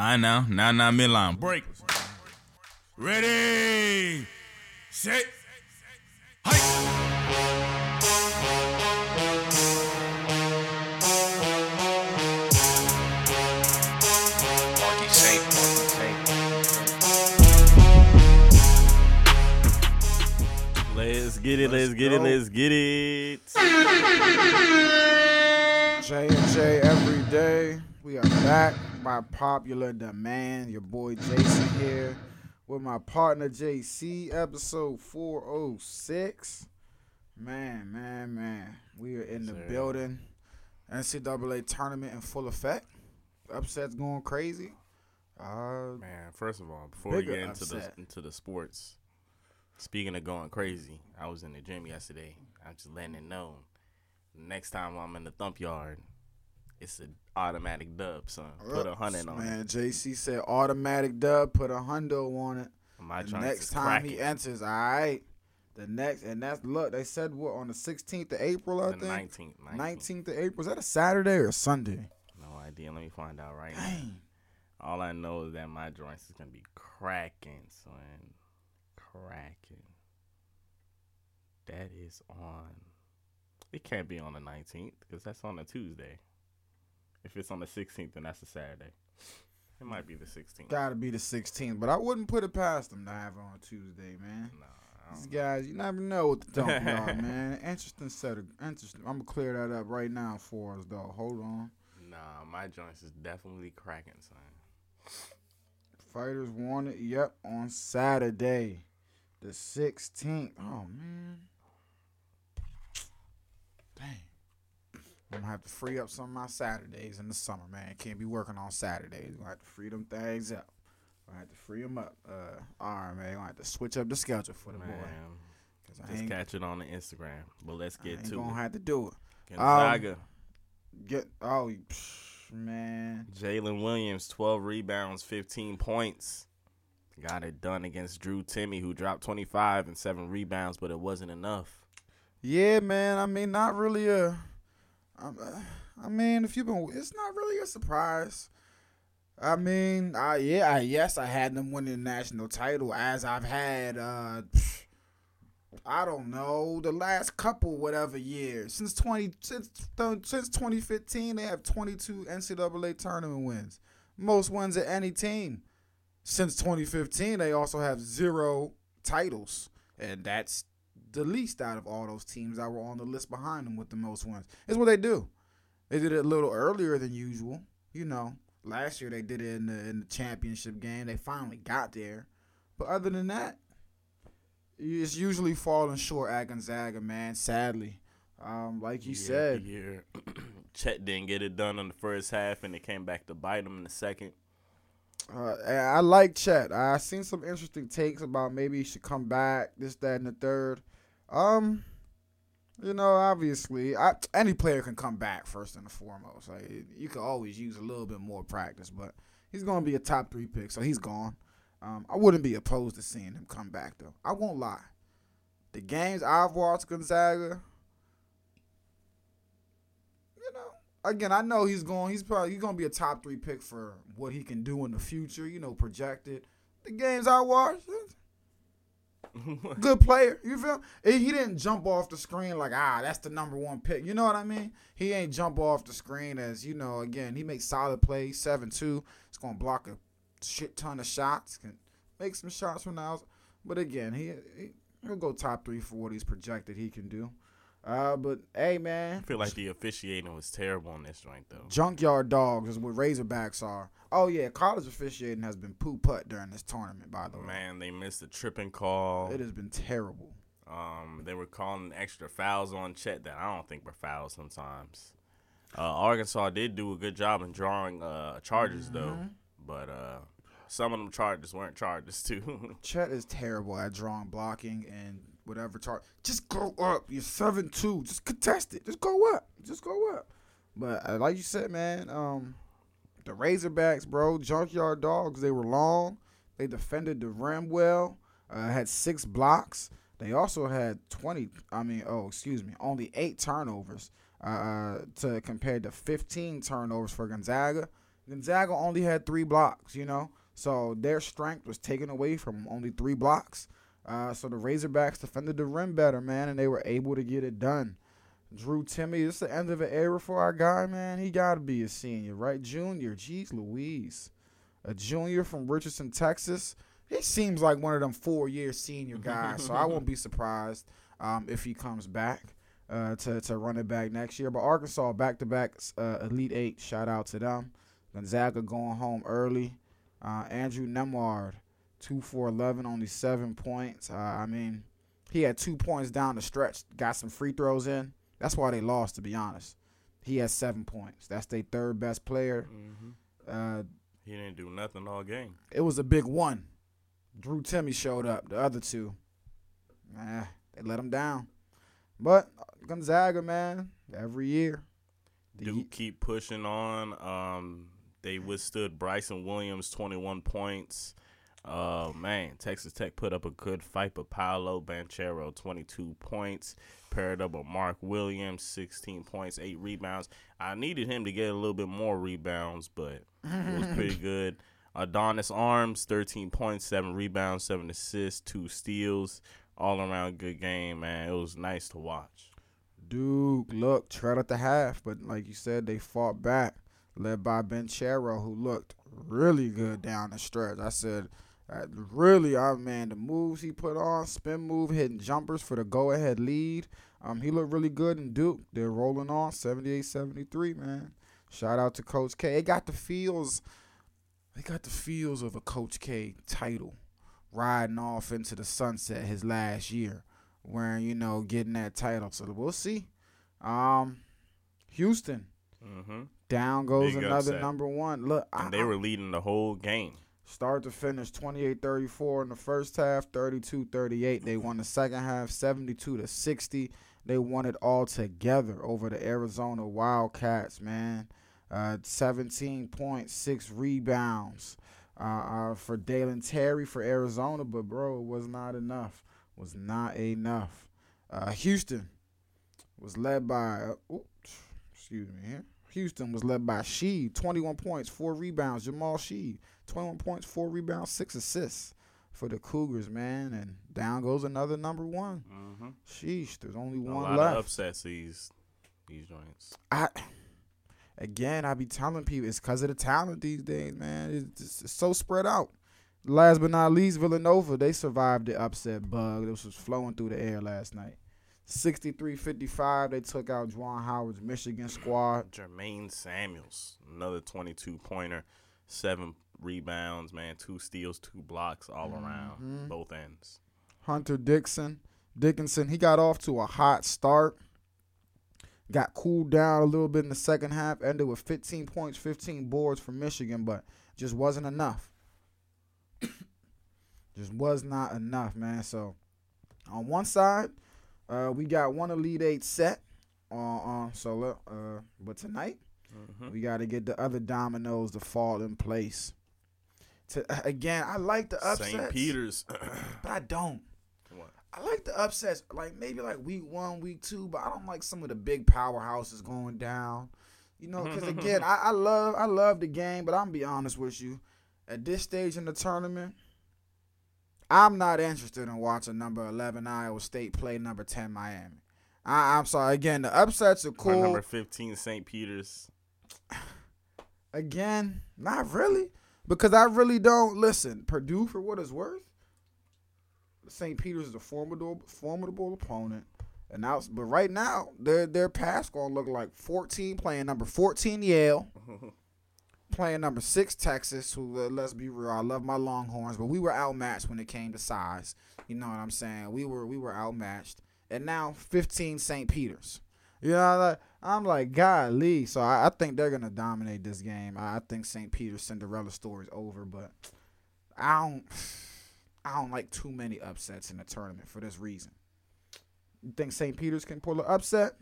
I know. Now, now, midline. Break. Ready. Set. Hike. Let's get it. Let's, Let's get it. Let's get it. J and J every day. We are back by popular demand. Your boy Jason here with my partner JC. Episode four oh six. Man, man, man. We are in the Sir. building. NCAA tournament in full effect. Upsets going crazy. Uh, Man, first of all, before we get into the into the sports, speaking of going crazy, I was in the gym yesterday. I'm just letting it known. Next time I'm in the thump yard, it's an automatic dub, son. Put a hundred on it. man. JC said automatic dub. Put a hundo on it. it. My The next time he cracking. enters, all right. The next, and that's look. They said what on the 16th of April, I the think. 19th, 19th of April. Is that a Saturday or a Sunday? No idea. Let me find out right now. All I know is that my joints is gonna be cracking, son. Cracking. That is on. It can't be on the 19th because that's on a Tuesday. If it's on the 16th, then that's a Saturday. It might be the 16th. Gotta be the 16th, but I wouldn't put it past them to have it on Tuesday, man. Nah, These guys, you never know what the dump are, man. Interesting set of interesting. I'm gonna clear that up right now for us, though. Hold on. Nah, my joints is definitely cracking, son. Fighters wanted, yep, on Saturday, the 16th. Oh man, dang. I'm gonna have to free up some of my Saturdays in the summer, man. Can't be working on Saturdays. Gonna have to free them things up. Gonna have to free them up. Uh, all right, man. Gonna have to switch up the schedule for the boy. Man, I just catch it on the Instagram. But let's get to gonna it. have to do it. Gonzaga. Get oh man. Jaylin Williams, 12 rebounds, 15 points. Got it done against Drew Timme, who dropped 25 and 7 rebounds, but it wasn't enough. Yeah, man. I mean, not really a. uh, I mean, if you've been, it's not really a surprise. I mean, I yeah, I yes, I had them winning the national title as I've had. uh I don't know the last couple whatever years since twenty since since twenty fifteen they have twenty two NCAA tournament wins, most wins of any team. Since twenty fifteen they also have zero titles, and that's the least out of all those teams that were on the list behind them with the most wins. It's what they do. They did it a little earlier than usual. You know, last year they did it in the in the championship game. They finally got there, but other than that, it's usually falling short at Gonzaga, man. Sadly, um, like you Year said, year. Chet didn't get it done in the first half, and it came back to bite him in the second. Uh, I like Chet. I seen some interesting takes about maybe he should come back, this, that, and the third. Um, you know, obviously, I, any player can come back first and foremost. Like you can always use a little bit more practice, but he's gonna be a top three pick, so he's gone. Um, I wouldn't be opposed to seeing him come back though. I won't lie. The games I've watched Gonzaga, you know, again, I know he's going. He's probably he's gonna be a top three pick for what he can do in the future. You know, projected. The games I watched, good player. You feel? He didn't jump off the screen like ah, that's the number one pick. You know what I mean? He ain't jump off the screen as you know. Again, he makes solid plays. Seven two. It's gonna block a shit ton of shots. Can make some shots from now. But again, he, he he'll go top three for what he's projected he can do. Uh, but hey, man, I feel like the officiating was terrible on this joint, though. Junkyard dogs is what Razorbacks are. Oh yeah, college officiating has been poo putt during this tournament. By the way, Man, they missed a tripping call. it has been terrible. Um, they were calling extra fouls on Chet that I don't think were fouls sometimes. Uh, Arkansas did do a good job in drawing uh, charges though, Mm-hmm. but uh, some of them charges weren't charges too. Chet is terrible at drawing blocking and whatever charge. Just go up. You're seven two. Just contest it. Just go up. Just go up. But uh, like you said, man, um, the Razorbacks, bro, junkyard dogs. They were long. They defended the rim well. Uh, had six blocks. They also had twenty. I mean, oh, excuse me, only eight turnovers. Uh, to compared to fifteen turnovers for Gonzaga. Gonzaga only had three blocks, you know, so their strength was taken away from only three blocks. Uh, so the Razorbacks defended the rim better, man, and they were able to get it done. Drew Timme, is the end of an era for our guy, man. He got to be a senior, right? Junior, jeez Louise. A junior from Richardson, Texas. He seems like one of them four-year senior guys, so I won't be surprised um, if he comes back uh, to, to run it back next year. But Arkansas, back-to-back uh, Elite Eight, shout out to them. Gonzaga going home early. Uh, Andrew Nembhard, 2 for 11, only seven points. Uh, I mean, he had two points down the stretch, got some free throws in. That's why they lost, to be honest. He has seven points. That's their third best player. Uh, He didn't do nothing all game. it was a big one. Drew Timme showed up. The other two, nah, they let him down. But Gonzaga, man, every year. Duke Ye- keep pushing on. Um, they withstood Bryson Williams 21 points. Uh, man, Texas Tech put up a good fight, but Paolo Banchero 22 points, paired up with Mark Williams 16 points, eight rebounds. I needed him to get a little bit more rebounds, but it was pretty good. Adonis Arms 13 points, seven rebounds, seven assists, two steals, all around good game, man. It was nice to watch. Duke looked trailed at the half, but like you said, they fought back, led by Banchero, who looked really good down the stretch. I said, uh, really, I man, the moves he put on, spin move, hitting jumpers for the go ahead lead. Um, he looked really good in Duke. They're rolling on 78-73, man. Shout out to Coach K. It got the feels, they got the feels of a Coach K title, riding off into the sunset his last year wearing, you know, getting that title. So we'll see. Um, Houston Mm-hmm. down goes Big another upset. number one. Look, I, they were leading the whole game. Start to finish 28-34 in the first half, 32-38. They won the second half, 72 to 60. They won it all together over the Arizona Wildcats, man. Uh, 17.6 rebounds uh, uh, for Dalen Terry for Arizona, but bro, it was not enough. Was not enough. Uh, Houston was led by, uh, oops, excuse me here. Houston was led by Shead, 21 points, four rebounds. Jamal Shead, 21 points, four rebounds, six assists for the Cougars, man. And down goes another number one. Mm-hmm. Sheesh, there's only one. A one lot left. of upsets these these joints. I again, I be telling people it's because of the talent these days, man. It's, just- it's so spread out. Last but not least, Villanova they survived the upset bug that was flowing through the air last night. 63-55, they took out Juwan Howard's Michigan squad. Jermaine Samuels, another 22 pointer, seven rebounds, man, two steals, two blocks all Mm-hmm. around, both ends. Hunter Dixon, Dickinson, he got off to a hot start. Got cooled down a little bit in the second half. Ended with 15 points, 15 boards for Michigan, but just wasn't enough. just was not enough, man. So on one side, uh, we got one Elite Eight set. Uh, uh, so uh, but tonight Mm-hmm. we got to get the other dominoes to fall in place. To again, I like the upsets, St. Peter's. but I don't. what? I like the upsets, like maybe like week one, week two, but I don't like some of the big powerhouses going down. You know, because again, I, I love I love the game, but I'm gonna be honest with you. At this stage in the tournament, I'm not interested in watching number eleven Iowa State play number ten Miami. I, I'm sorry. Again, the upsets are Or cool. number 15, St. Peter's. Again, not really, because I really don't listen. Purdue, for what it's worth, St. Peter's is a formidable, formidable opponent. And now, but right now, their their pass gonna look like 14 playing number 14 Yale, playing number six Texas. Who uh, let's be real, I love my Longhorns, but we were outmatched when it came to size. You know what I'm saying? We were we were outmatched, and now 15 St. Peter's. You know, like, I'm like, golly. So I, I think they're gonna dominate this game. I, I think St. Peter's Cinderella story's over, but I don't, I don't like too many upsets in the tournament for this reason. You think St. Peter's can pull an upset?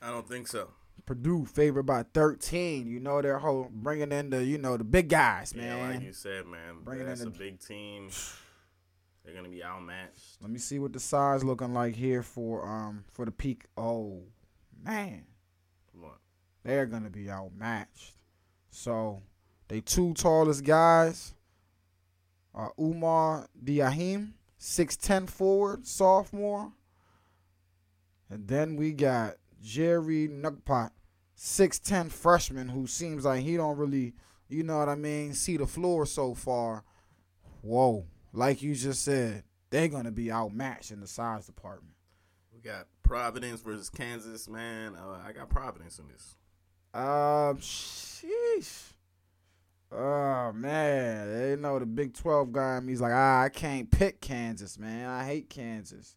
I don't think so. Purdue favored by 13. You know their whole bringing in the you know the big guys, man. Yeah, like you said, man. Bringing that's in a the- big team. They're gonna be outmatched. Let me see what the size looking like here for um for the peak. Oh man, What? they're gonna be outmatched. So they two tallest guys are Umar Diahim, 6'10 forward, sophomore. And then we got Jerry Nugpot, 6'10 freshman, who seems like he don't really, you know what I mean, see the floor so far. Whoa. Like you just said, they're gonna be outmatched in the size department. We got Providence versus Kansas, man. Uh, I got Providence in this. Um, sheesh. Oh man, they know the Big Twelve guy. He's like, ah, I can't pick Kansas, man. I hate Kansas,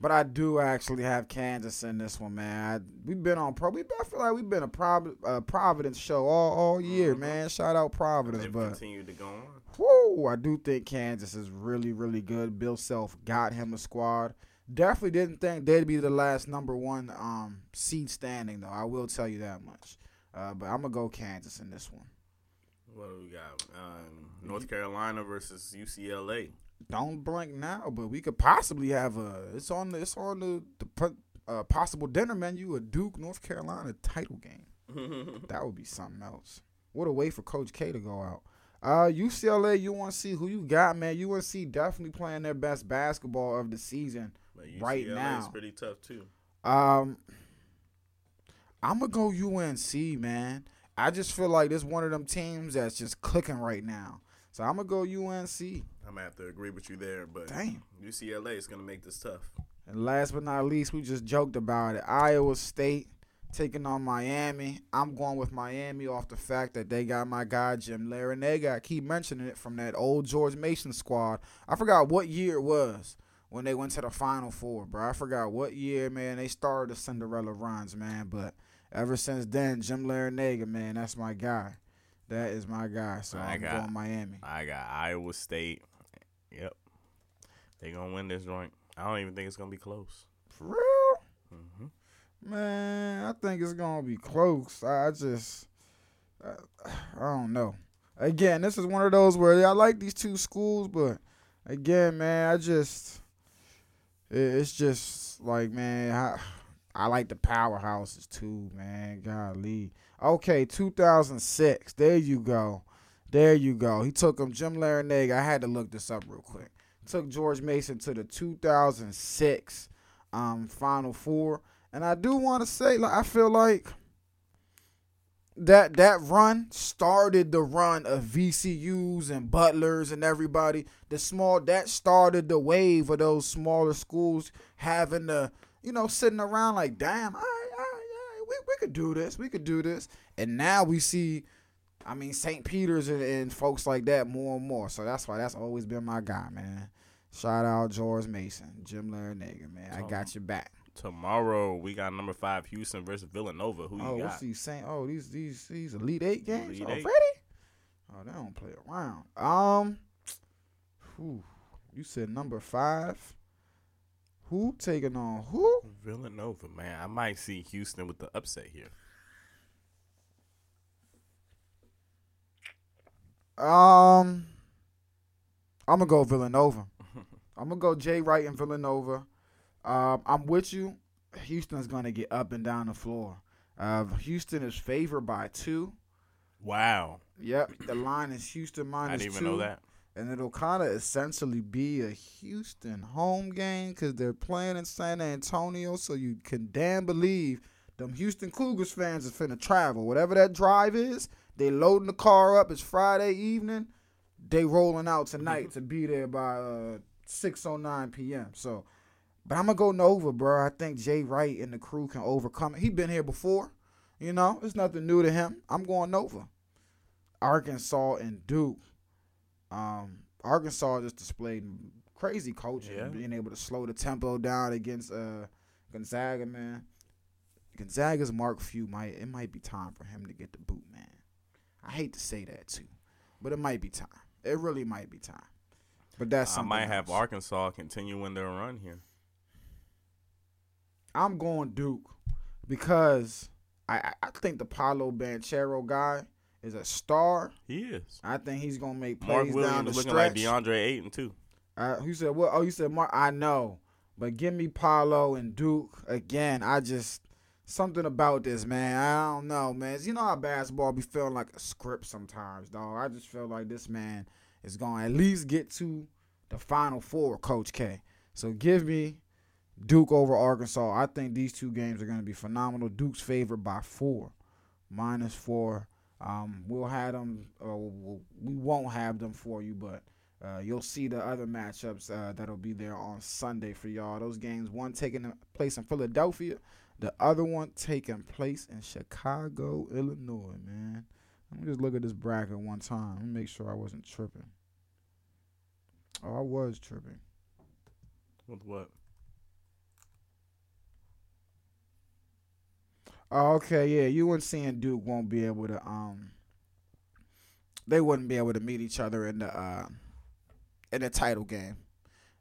but I do actually have Kansas in this one, man. I, we've been on pro. We I feel like we've been a Prov- uh, Providence show all all year, Mhm. man. Shout out Providence, They've but continued to go on. Whoa, I do think Kansas is really, really good. Bill Self got him a squad. Definitely didn't think they'd be the last number one um, seed standing, though. I will tell you that much. Uh, but I'm gonna go Kansas in this one. What do we got? Um, North Carolina versus UCLA. Don't blink now, but we could possibly have a. It's on the. It's on the, the uh, possible dinner menu. A Duke North Carolina title game. That would be something else. What a way for Coach K to go out. Uh, UCLA, UNC, who you got, man? UNC definitely playing their best basketball of the season. Right UCLA is pretty tough too. Um, I'm gonna go UNC, man. I just feel like this one of them teams that's just clicking right now. So I'm gonna go UNC. I'm gonna have to agree with you there, but Damn. UCLA is gonna make this tough. And last but not least, we just joked about it. Iowa State taking on Miami. I'm going with Miami off the fact that they got my guy Jim Larranaga. I keep mentioning it from that old George Mason squad. I forgot what year it was when they went to the Final Four, bro. I forgot what year, man. They started the Cinderella runs, man. But ever since then, Jim Larranaga, man, that's my guy. That is my guy. So I I'm got- going Miami. I got Iowa State. Yep, they gonna win this joint. I don't even think it's gonna be close. For real? hmm Man, I think it's gonna be close. I just, I, I don't know. Again, this is one of those where I like these two schools, but again, man, I just, it, it's just like, man, I, I like the powerhouses too, man. Golly. Okay, 2006. There you go. There you go. He took him, Jim Larranaga. I had to look this up real quick. Took George Mason to the 2006 um, Final Four. And I do want to say, like, I feel like that that run started the run of VCU's and Butlers and everybody. The small that started the wave of those smaller schools having the, you know, sitting around like, damn, all right, all right, all right, we, we could do this, we could do this. And now we see, I mean, St. Peter's and, and folks like that more and more. So that's why that's always been my guy, man. Shout out George Mason, Jim Larranaga, man. I got your back. Tomorrow we got number five Houston versus Villanova. Who you Oh, got? what's he saying? Oh, these these these elite eight games Elite already? Eight. Oh, they don't play around. Um, whew, you said number five. Who taking on who? Villanova, man. I might see Houston with the upset here. Um, I'm gonna go Villanova. I'm gonna go Jay Wright and Villanova. Um, I'm with you. Houston's gonna get up and down the floor. Uh, Houston is favored by two. Wow, Yep, the line is Houston minus I didn't even two. know that. and it'll kind of essentially be a Houston home game because they're playing in San Antonio. So you can damn believe them Houston Cougars fans is finna travel. Whatever that drive is, they loading the car up. It's Friday evening. They rolling out tonight to be there by uh, 6:09 p.m. So, but I'm gonna go Nova, bro. I think Jay Wright and the crew can overcome it. He been here before, you know. It's nothing new to him. I'm going Nova. Arkansas and Duke. Um, Arkansas just displayed crazy coaching, Yeah. being able to slow the tempo down against uh Gonzaga, man. Gonzaga's Mark Few might it might be time for him to get the boot, man. I hate to say that too, but it might be time. It really might be time. But that's I might have else. Arkansas continuing their run here. I'm going Duke because I I, think the Paolo Banchero guy is a star. He is. I think he's gonna make plays Mark down Williams the is looking stretch. like DeAndre Ayton too. Uh, you said what? Oh, you said Mark. I know, but give me Paolo and Duke again. I just something about this, man. I don't know, man. You know how basketball be feeling like a script sometimes, dog. I just feel like this man is going to at least get to the Final Four, Coach K. So give me Duke over Arkansas. I think these two games are going to be phenomenal. Duke's favored by four, minus four. Um, we'll have them. Uh, we'll, we won't have them for you, but uh, you'll see the other matchups uh, that'll be there on Sunday for y'all. Those games, one taking place in Philadelphia, the other one taking place in Chicago, Illinois. Man, let me just look at this bracket one time. Let me make sure I wasn't tripping. Oh, I was tripping. With what? Oh, okay, yeah. UNC and Duke won't be able to um they wouldn't be able to meet each other in the uh in the title game.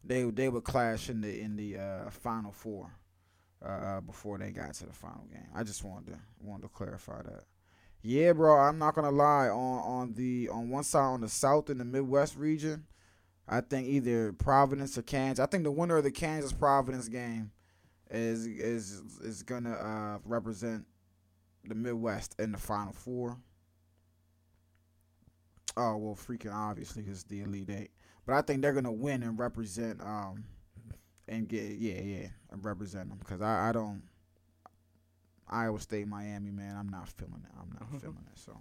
They they would clash in the in the uh final four uh, uh before they got to the final game. I just wanted to wanted to clarify that. Yeah, bro, I'm not gonna lie. On on the on one side on the south in the Midwest region, I think either Providence or Kansas. I think the winner of the Kansas Providence game is is is gonna uh, represent the Midwest in the Final Four. Oh well, freaking obviously because the Elite Eight. But I think they're gonna win and represent um and get yeah yeah and represent them because I I don't Iowa State Miami man I'm not feeling it I'm not feeling it so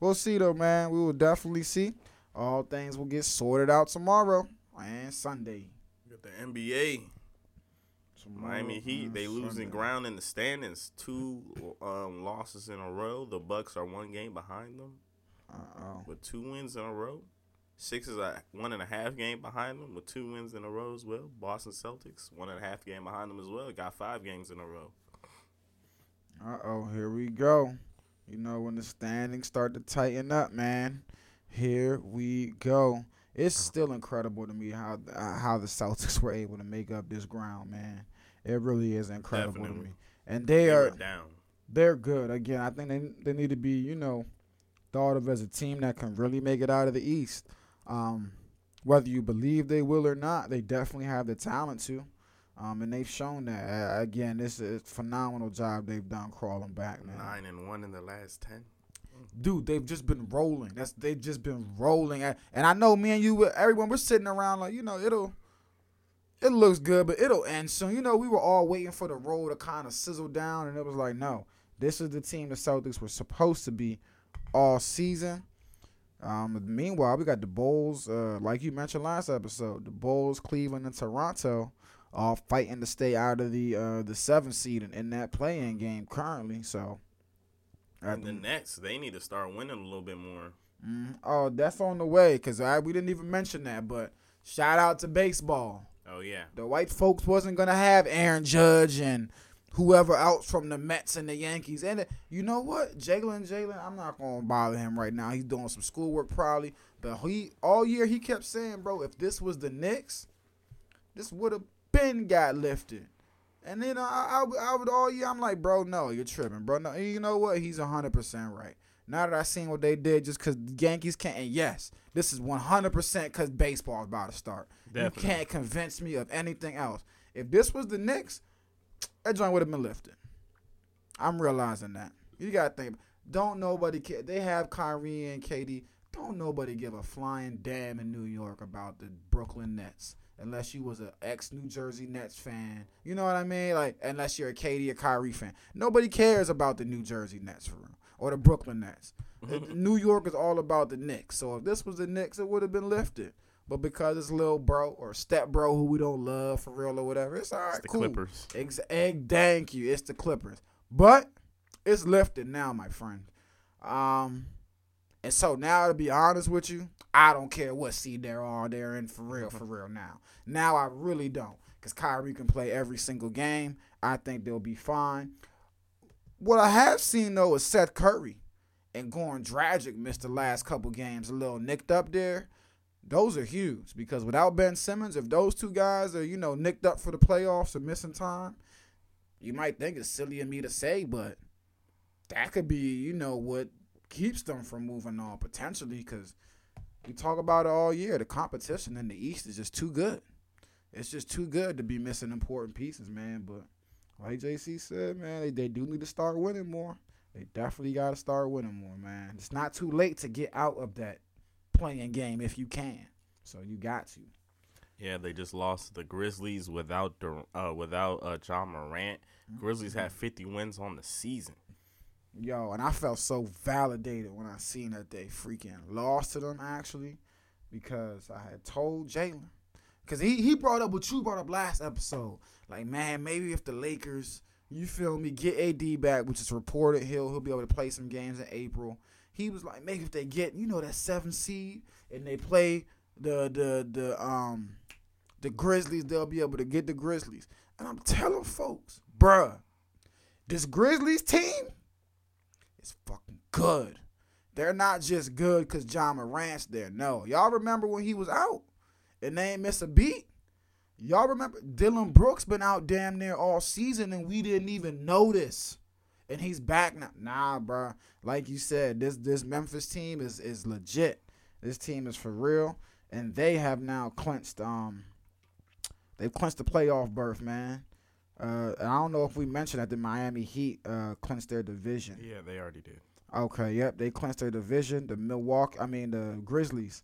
we'll see though man we will definitely see all things will get sorted out tomorrow and Sunday. Got the NBA. Miami Heat, they losing ground in the standings. Two um, losses in a row. The Bucks are one game behind them Uh-oh. with two wins in a row. Six is a one and a half game behind them with two wins in a row as well. Boston Celtics one and a half game behind them as well. Got five games in a row. Uh oh, here we go. You know when the standings start to tighten up, man. Here we go. It's still incredible to me how uh, how the Celtics were able to make up this ground, man. It really is incredible to me. And they They are down. They're good. Again, I think they they need to be, you know, thought of as a team that can really make it out of the East. Um, whether you believe they will or not, they definitely have the talent to. Um, and they've shown that. Uh, again, this is a phenomenal job they've done crawling back, man. Nine and one in the last ten. Dude, they've just been rolling. That's they've just been rolling. And and I know me and you, everyone, we're sitting around like, you know, it'll it looks good, but it'll end soon. You know, we were all waiting for the roll to kind of sizzle down, and it was like, no, this is the team the Celtics were supposed to be all season. Um, meanwhile, we got the Bulls, uh, like you mentioned last episode, the Bulls, Cleveland, and Toronto, all fighting to stay out of the uh, the seventh seed in, in that playing game currently. So, And the Nets, they need to start winning a little bit more. Mhm. Oh, that's on the way because I we didn't even mention that. But shout out to baseball. Oh yeah. The white folks wasn't gonna have Aaron Judge and whoever else from the Mets and the Yankees. And you know what, Jalen, Jalen, I'm not gonna bother him right now. He's doing some schoolwork probably, but he all year he kept saying, bro, if this was the Knicks, this would have been got lifted. And then I, I, I would all year I'm like, bro, no, you're tripping, bro. No, you know what? He's hundred percent right. Now that I seen what they did, just because Yankees can't, and yes, this is one hundred percent because baseball's about to start. Definitely. You can't convince me of anything else. If this was the Knicks, that joint would have been lifted. I'm realizing that. You gotta think. Don't nobody care. They have Kyrie and KD. Don't nobody give a flying damn in New York about the Brooklyn Nets. Unless you was an ex New Jersey Nets fan. You know what I mean? Like unless you're a Katie or Kyrie fan. Nobody cares about the New Jersey Nets for real. Or the Brooklyn Nets. New York is all about the Knicks. So if this was the Knicks, it would have been lifted. But because it's little bro or step bro who we don't love for real or whatever, it's all right. It's the cool. Clippers. Ex- egg, thank you. It's the Clippers, but it's lifted now, my friend. Um, and so now to be honest with you, I don't care what seed they're on. They're in for real, for real now. Now I really don't, because Kyrie can play every single game. I think they'll be fine. What I have seen though is Seth Curry and Goran Dragic missed the last couple games, a little nicked up there. Those are huge because without Ben Simmons, if those two guys are, you know, nicked up for the playoffs or missing time, you might think it's silly of me to say, but that could be, you know, what keeps them from moving on potentially because we talk about it all year. The competition in the East is just too good. It's just too good to be missing important pieces, man. But like JC said, man, they, they do need to start winning more. They definitely got to start winning more, man. It's not too late to get out of that playing game if you can. So you got to. Yeah, they just lost the Grizzlies without Dur- uh without uh Ja Morant. Grizzlies had 50 wins on the season. Yo, and I felt so validated when I seen that they freaking lost to them actually, because I had told Jalen, because he he brought up what you brought up last episode, like man, maybe if the Lakers, you feel me, get AD back, which is reported he'll he'll be able to play some games in April. He was like, maybe if they get you know that seven seed and they play the the the um the Grizzlies, they'll be able to get the Grizzlies. And I'm telling folks, bruh, this Grizzlies team is fucking good. They're not just good because Ja Morant's there. No. Y'all remember when he was out and they ain't miss a beat? Y'all remember Dillon Brooks been out damn near all season and we didn't even notice. And he's back now. Nah, bruh. Like you said, this this Memphis team is is legit. This team is for real. And they have now clinched um they've clinched the playoff berth, man. Uh, I don't know if we mentioned that the Miami Heat uh, clinched their division. Yeah, they already did. Okay, yep, they clinched their division. The Milwaukee, I mean the Grizzlies,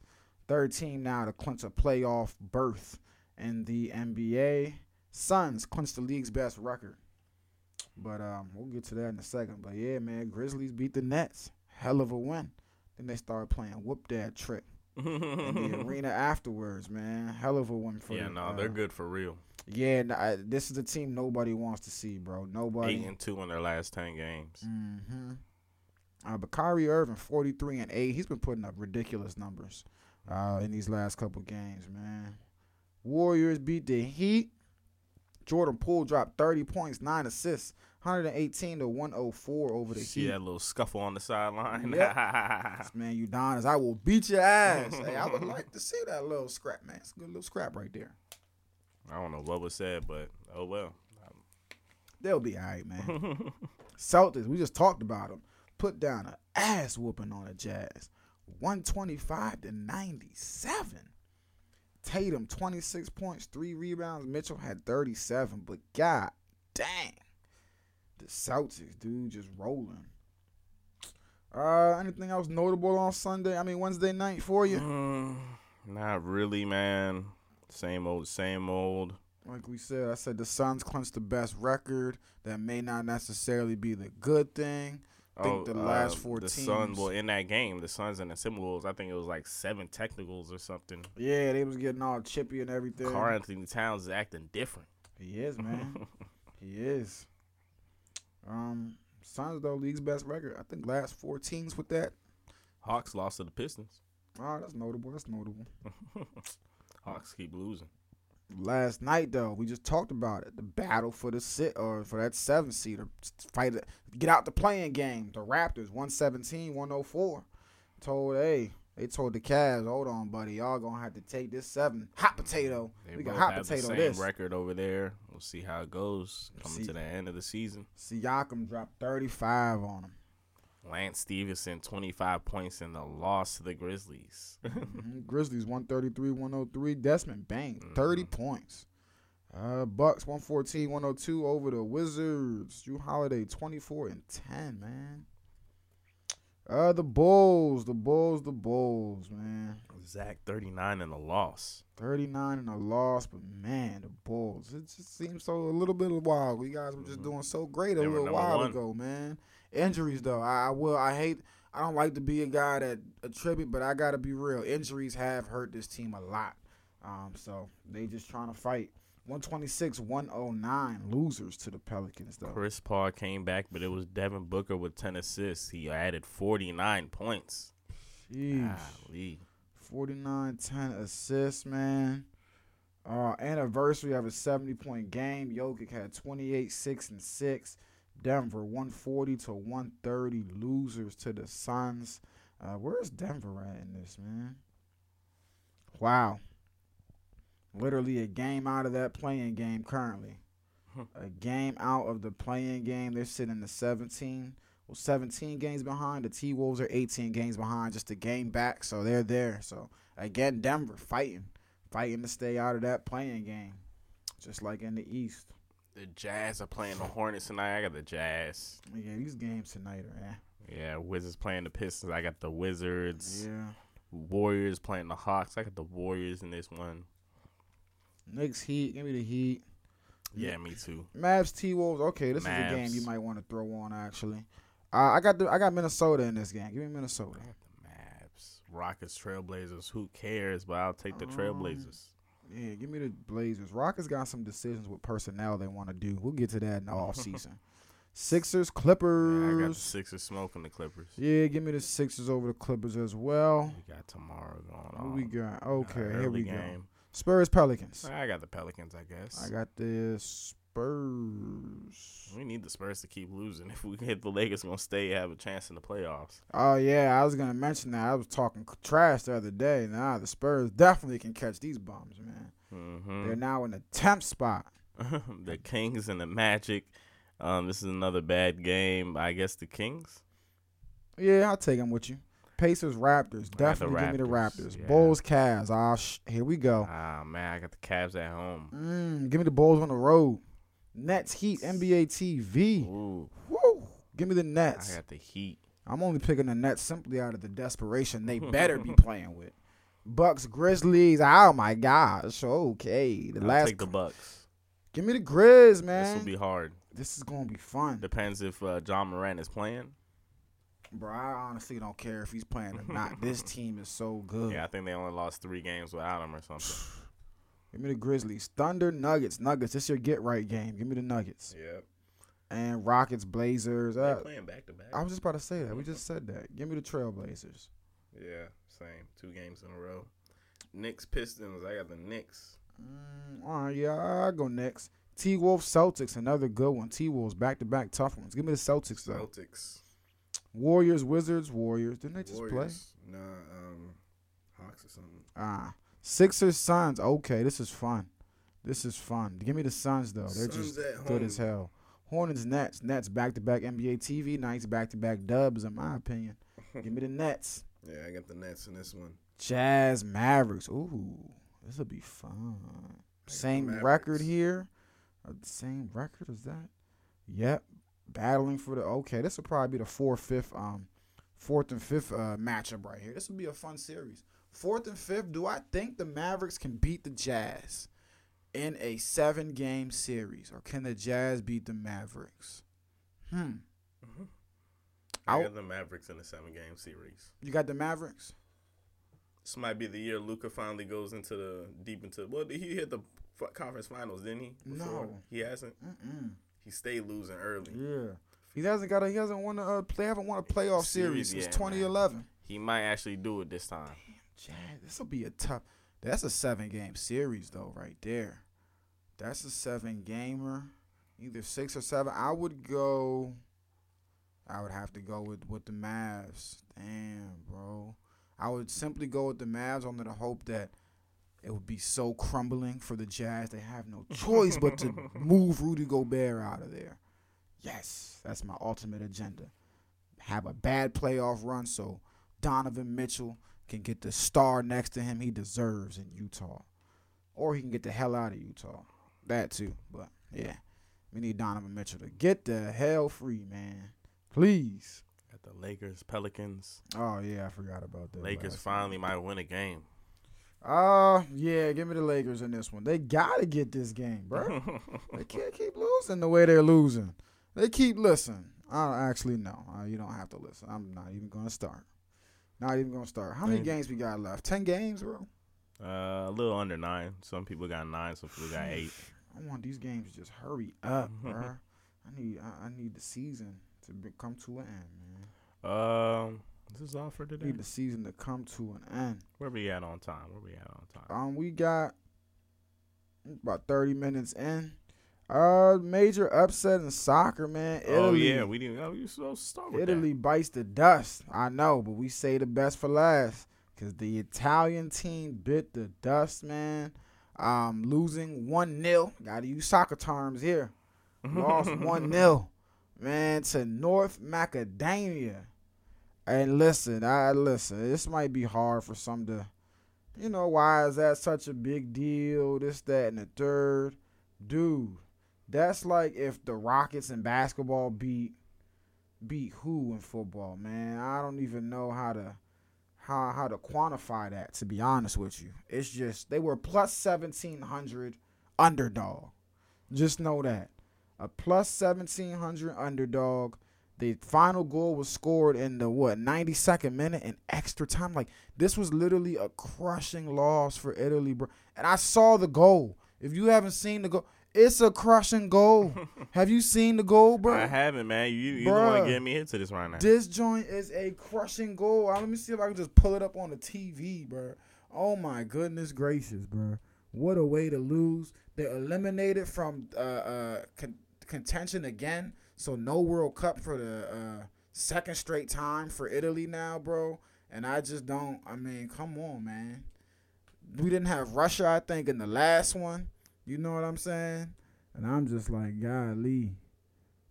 third team now to clinch a playoff berth in the NBA. Suns clinched the league's best record. But um, we'll get to that in a second. But yeah, man, Grizzlies beat the Nets. Hell of a win. Then they started playing whoop that trick in the arena afterwards, man. Hell of a win for yeah, no, uh, they're good for real. Yeah, n- I- this is a team nobody wants to see, bro. Nobody. Eight and two in their last ten games. Mm-hmm. Uh, but Kyrie Irving, 43 and 8. He's been putting up ridiculous numbers uh, in these last couple games, man. Warriors beat the Heat. Jordan Poole dropped 30 points, 9 assists, 118 to 104 over the See Heat. that little scuffle on the sideline? Yep. Man, you Udonis, I will beat your ass. hey, I would like to see that little scrap, man. It's a good little scrap right there. I don't know what was said, but oh well. They'll be all right, man. Celtics, we just talked about them. Put down an ass whooping on the Jazz. 125 to 97. Tatum, 26 points, 3 rebounds. Mitchell had 37. But god dang. The Celtics, dude, just rolling. Uh, anything else notable on Sunday? I mean Wednesday night for you? Mm, not really, man. Same old, same old. Like we said, I said the Suns clinched the best record. That may not necessarily be the good thing. I think the last four Oh, uh, the teams. Sun, well, in that game, the Suns and the Timberwolves, I think it was like seven technicals or something. Yeah, they was getting all chippy and everything. Carl Anthony Towns is acting different. He is, man. he is. Um, Suns though league's best record. I think last four teams with that. Hawks lost to the Pistons. Oh, that's notable. That's notable. Hawks keep losing. Last night though, we just talked about it. The battle for the sit or for that seven seater. Fight. Get out the playing game. The Raptors 117, 104. Told hey, they told the Cavs, hold on, buddy, y'all gonna have to take this seven. Hot potato. They we got hot have the potato same this. record over there. We'll see how it goes coming See- to the end of the season. See, Siakam dropped 35 on him. Lance Stephenson, 25 points in the loss to the Grizzlies. Mhm. Grizzlies 133, 103. Desmond Bane, Mm-hmm. 30 points. Uh, Bucks 114, 102 over the Wizards. Jrue Holiday 24 and 10, man. Uh, the Bulls, the Bulls, the Bulls, man. Zach, 39 in the loss. 39 and a loss, but man, the Bulls. It just seems so a little bit of wild. You guys were just doing so great a Mm-hmm. They little while one. ago, man. Injuries though, I, I will. I hate. I don't like to be a guy that attribute, but I gotta be real. Injuries have hurt this team a lot. Um, so they just trying to fight. 126, 109 losers to the Pelicans though. Chris Paul came back, but it was Devin Booker with 10 assists. He added 49 points. Jeez. Golly. 49 10 assists, man. Uh, anniversary of a 70 point game. Jokic had 28, 6, and 6. Denver 140 to 130 losers to the Suns. Uh, where's Denver at in this, man? Wow. Literally a game out of that playing game currently. a game out of the playing game. They're sitting in the 17. Well, 17 games behind. The T Wolves are 18 games behind, just a game back. So they're there. So again, Denver fighting, fighting to stay out of that playing game, just like in the East. The Jazz are playing the Hornets tonight. I got the Jazz. Yeah, these games tonight are eh. Yeah, Wizards playing the Pistons. I got the Wizards. Yeah. Warriors playing the Hawks. I got the Warriors in this one. Knicks Heat. Give me the Heat. Yeah, me too. Mavs T Wolves. Okay, this is a game you might want to throw on actually. Uh, I got the I got Minnesota in this game. Give me Minnesota. I got the Mavs. Rockets, Trailblazers. Who cares? But I'll take the Um, Trailblazers. Yeah, give me the Blazers. Rockets got some decisions with personnel they want to do. We'll get to that in the off season. Sixers, Yeah, I got the Clippers. Sixers smoking the Clippers. Yeah, give me the Sixers over the Clippers as well. We got tomorrow going What on. we got? Okay, Uh, here we go. Spurs, Pelicans. I got the Pelicans, I guess. I got the Spurs. we need the Spurs to keep losing. If we hit the Lakers, gonna stay have a chance in the playoffs. Oh yeah, I was gonna mention that. I was talking trash the other day. Nah, the Spurs definitely can catch these bombs, man. hmm They're now in the tenth spot. the Kings and the Magic. Um, this is another bad game. I guess the Kings. Yeah, I'll take them with you. Pacers, Raptors. Definitely give me the Raptors, Raptors. yeah. Bulls, Cavs. Ah, sh- here we go. Ah man, I got the Cavs at home. Mm, give me the Bulls on the road. Nets, Heat, NBA TV. Ooh, Woo! Give me the Nets. I got the Heat. I'm only picking the Nets simply out of the desperation they better be playing with. Bucks, Grizzlies. Oh my gosh. Okay, the I'll last. take the Bucks. give me the Grizz, man. This will be hard. this is gonna be fun, Depends if uh, Ja Morant is playing. bro. I honestly don't care if he's playing or not. this team is so good. Yeah, I think they only lost three games without him or something. Give me the Grizzlies. Thunder, Nuggets, Nuggets. This your get right game. Give me the Nuggets. Yep. And Rockets, Blazers. They're Uh, playing back to back. I was just about to say that. We just said that. Give me the Trailblazers. Yeah, same. Two games in a row. Knicks Pistons. I got the Knicks. Mm, all right, yeah, I'll go next. T Wolves, Celtics, another good one. T Wolves, back to back tough ones. Give me the Celtics though. Celtics. Warriors, Wizards, Warriors. Didn't they just play? Warriors. Nah, um, Hawks or something. Ah, Sixers, Suns. Okay, this is fun. This is fun. Give me the Suns though. They're Suns just good as hell. Hornets, Nets, Nets back to back NBA TV nights, back to back dubs in my opinion. Give me the Nets. Yeah, I got the Nets in this one. Jazz, Mavericks. Ooh, this will be fun. Same record here. Uh, same record as that. Yep, battling for the. Okay, this will probably be the fourth, fifth, um, fourth and fifth uh, matchup right here. This will be a fun series. Fourth and fifth. Do I think the Mavericks can beat the Jazz in a seven-game series, or can the Jazz beat the Mavericks? Hmm. I I'll- got the Mavericks in a seven game series. You got the Mavericks. This might be the year Luka finally goes into the deep into. Well, he hit the conference finals, didn't he? No. he hasn't. Mm-mm. He stayed losing early. Yeah. He hasn't got a he hasn't won a uh, play haven't won a playoff series, Series, since yeah, man. 2011. He might actually do it this time. Jazz, this will be a tough. That's a seven game series though, right there. That's a seven gamer, either six or seven. I would go. I would have to go with with the Mavs. Damn, bro. I would simply go with the Mavs under the hope that it would be so crumbling for the Jazz. They have no choice but to move Rudy Gobert out of there. Yes, that's my ultimate agenda. Have a bad playoff run so Donovan Mitchell can get the star next to him he deserves in Utah. Or he can get the hell out of Utah. That too. But yeah. We need Donovan Mitchell to get the hell free, man. Please. Got the Lakers, Pelicans. Oh yeah, I forgot about that. Lakers finally might win a game. Uh yeah, give me the Lakers in this one. They gotta get this game, bro. they can't keep losing the way they're losing. They keep listening. I don't actually no. Uh, you don't have to listen. I'm not even gonna start. Not even gonna start. How many Man. games we got left? Ten games, bro. Uh, a little under nine. Some people got nine. Some people got eight. I want these games to just hurry up, bro. I need I, I need the season to be, come to an end, man. Um, this is all for I today. need the season to come to an end. Where we at on time? Where we at on time? Um, we got about thirty minutes in. Uh, major upset in soccer, man. Italy, oh yeah, we didn't. Oh, you to start with Italy bites the dust. I know, but we say the best for last because the Italian team bit the dust, man. Um, losing one 0 Got to use soccer terms here. Lost one 0 man, to North Macedonia. And listen, I listen. This might be hard for some to, you know, why is that such a big deal? This, that, and the third, dude. That's like if the Rockets in basketball beat beat who in football, man. I don't even know how to how how to quantify that to be honest with you. It's just they were plus 1700 underdog. Just know that. A plus 1700 underdog. The final goal was scored in the what 92nd minute in extra time. Like this was literally a crushing loss for Italy, bro. And I saw the goal. If you haven't seen the goal, it's a crushing goal. Have you seen the goal, bro? I haven't, man. You you one Bruh. getting me into this right now. This joint is a crushing goal. Uh, Let me see if I can just pull it up on the TV, bro. Oh my goodness gracious, bro. What a way to lose. They're eliminated from uh, uh, con- contention again. So no World Cup for the uh, second straight time for Italy now, bro. And I just don't. I mean, come on, man. We didn't have Russia, I think, in the last one. You know what I'm saying? And I'm just like, golly.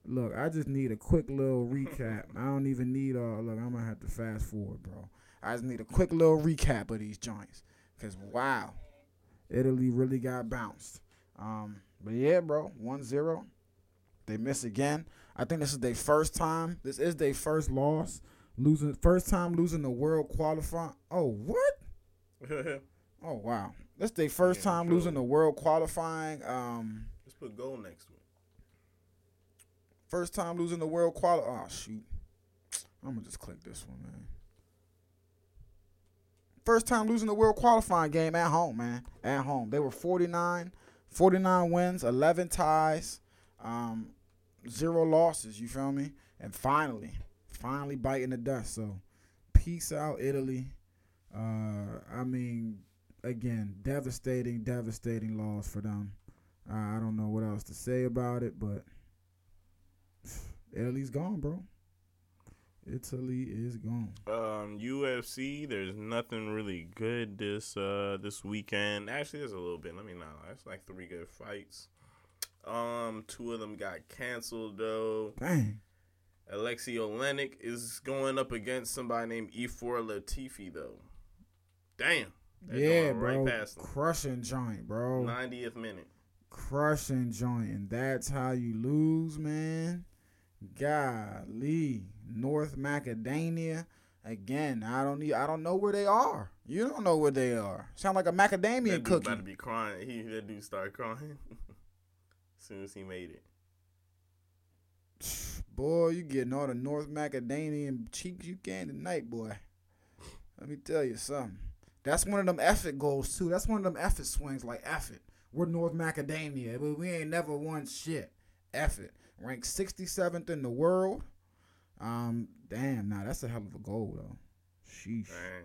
Look, I just need a quick little recap. I don't even need all. Look, I'm gonna have to fast forward, bro. I just need a quick little recap of these joints, cause wow, Italy really got bounced. Um, but yeah, bro, 1-0. They miss again. I think this is their first time. This is their first loss, losing first time losing the World qualifying. Oh what? Oh wow, that's their first Yeah, time true. losing the World qualifying. Um. Let's put goal next to it. First time losing the world quali Oh shoot. I'm gonna just click this one, man. First time losing the world qualifying game at home, man. At home. They were 49, 49 wins, 11 ties, um, zero losses, you feel me? And finally, finally biting the dust. So peace out, Italy. Uh I mean, again, devastating, devastating loss for them. Uh, I don't know what else to say about it, but Italy's gone, bro. Italy is gone. Um, UFC, there's nothing really good this uh this weekend. Actually, there's a little bit. Let me know. That's like three good fights. Um, two of them got canceled though. Dang. Aleksei Oleinik is going up against somebody named Ilir Latifi though. Damn. They're yeah, bro. Right past. Crushing joint, bro. 90th minute. Crushing joint. And that's how you lose, man. Golly. North Macadamia. Again, I don't need I don't know where they are. You don't know where they are. Sound like a macadamia That cookie. about to be crying. He that dude started crying as soon as he made it. Boy, you getting all the North Macadamia cheeks you can tonight, boy. Let me tell you something. That's one of them effort goals too. That's one of them effort swings like effort. We're North Macadamia, but we ain't never won shit. Effort. Ranked 67th in the world. Um, damn, nah, that's a hell of a goal though. Sheesh. Man,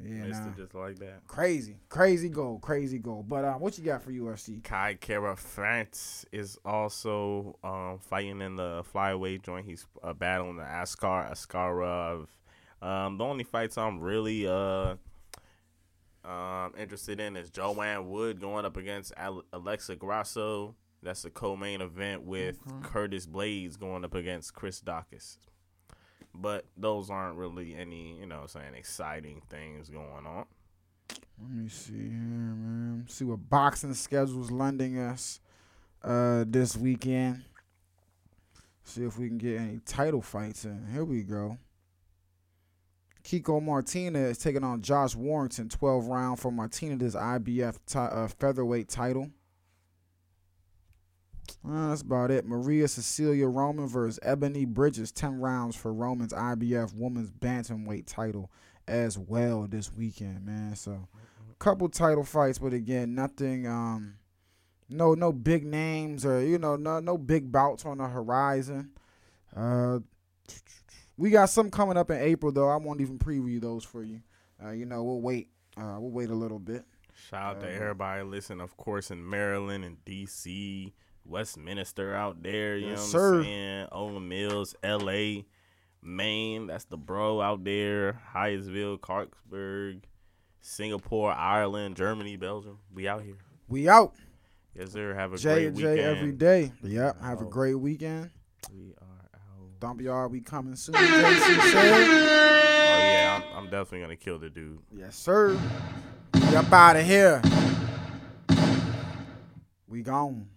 Yeah, missed nah. just like that. Crazy, crazy goal, crazy goal. But uh, what you got for UFC? Kai Kara-France is also um, fighting in the flyweight joint. He's uh, battling the Askar Askarov. Um, the only fights I'm really uh, um, interested in is Joanne Wood going up against Alexa Grasso. That's the co-main event with Curtis Blaydes going up against Chris Daukaus. But those aren't really any, you know, saying exciting things going on. Let me see here, man. See what boxing schedules lending us uh this weekend. See if we can get any title fights in. Here we go. Kiko Martinez is taking on Josh Warrington, 12 round for Martinez's IBF ti- uh, featherweight title. Uh, that's about it. Maria Cecilia Roman versus Ebony Bridges, 10 rounds for Roman's IBF women's bantamweight title as well this weekend, man. So, a couple title fights, but again, nothing. Um, no, no big names or you know, no, no big bouts on the horizon. Uh, we got some coming up in April though. I won't even preview those for you. Uh, you know, we'll wait. Uh, we'll wait a little bit. Shout out to Uh, everybody listening, of course, in Maryland and DC, Westminster out there, you Yes, know what sir. I'm saying? Owings Mills, LA, Maine, that's the bro out there, Hyattsville, Clarksburg, Singapore, Ireland, Germany, Belgium. We out here. We out. Yes, sir. Have a J great and weekend. J every day. Yep. Have a great weekend. We. Dump yard. We coming soon. JC said. Oh, yeah, I'm, I'm definitely to kill the dude. Yes, sir. We up out of here. We gone.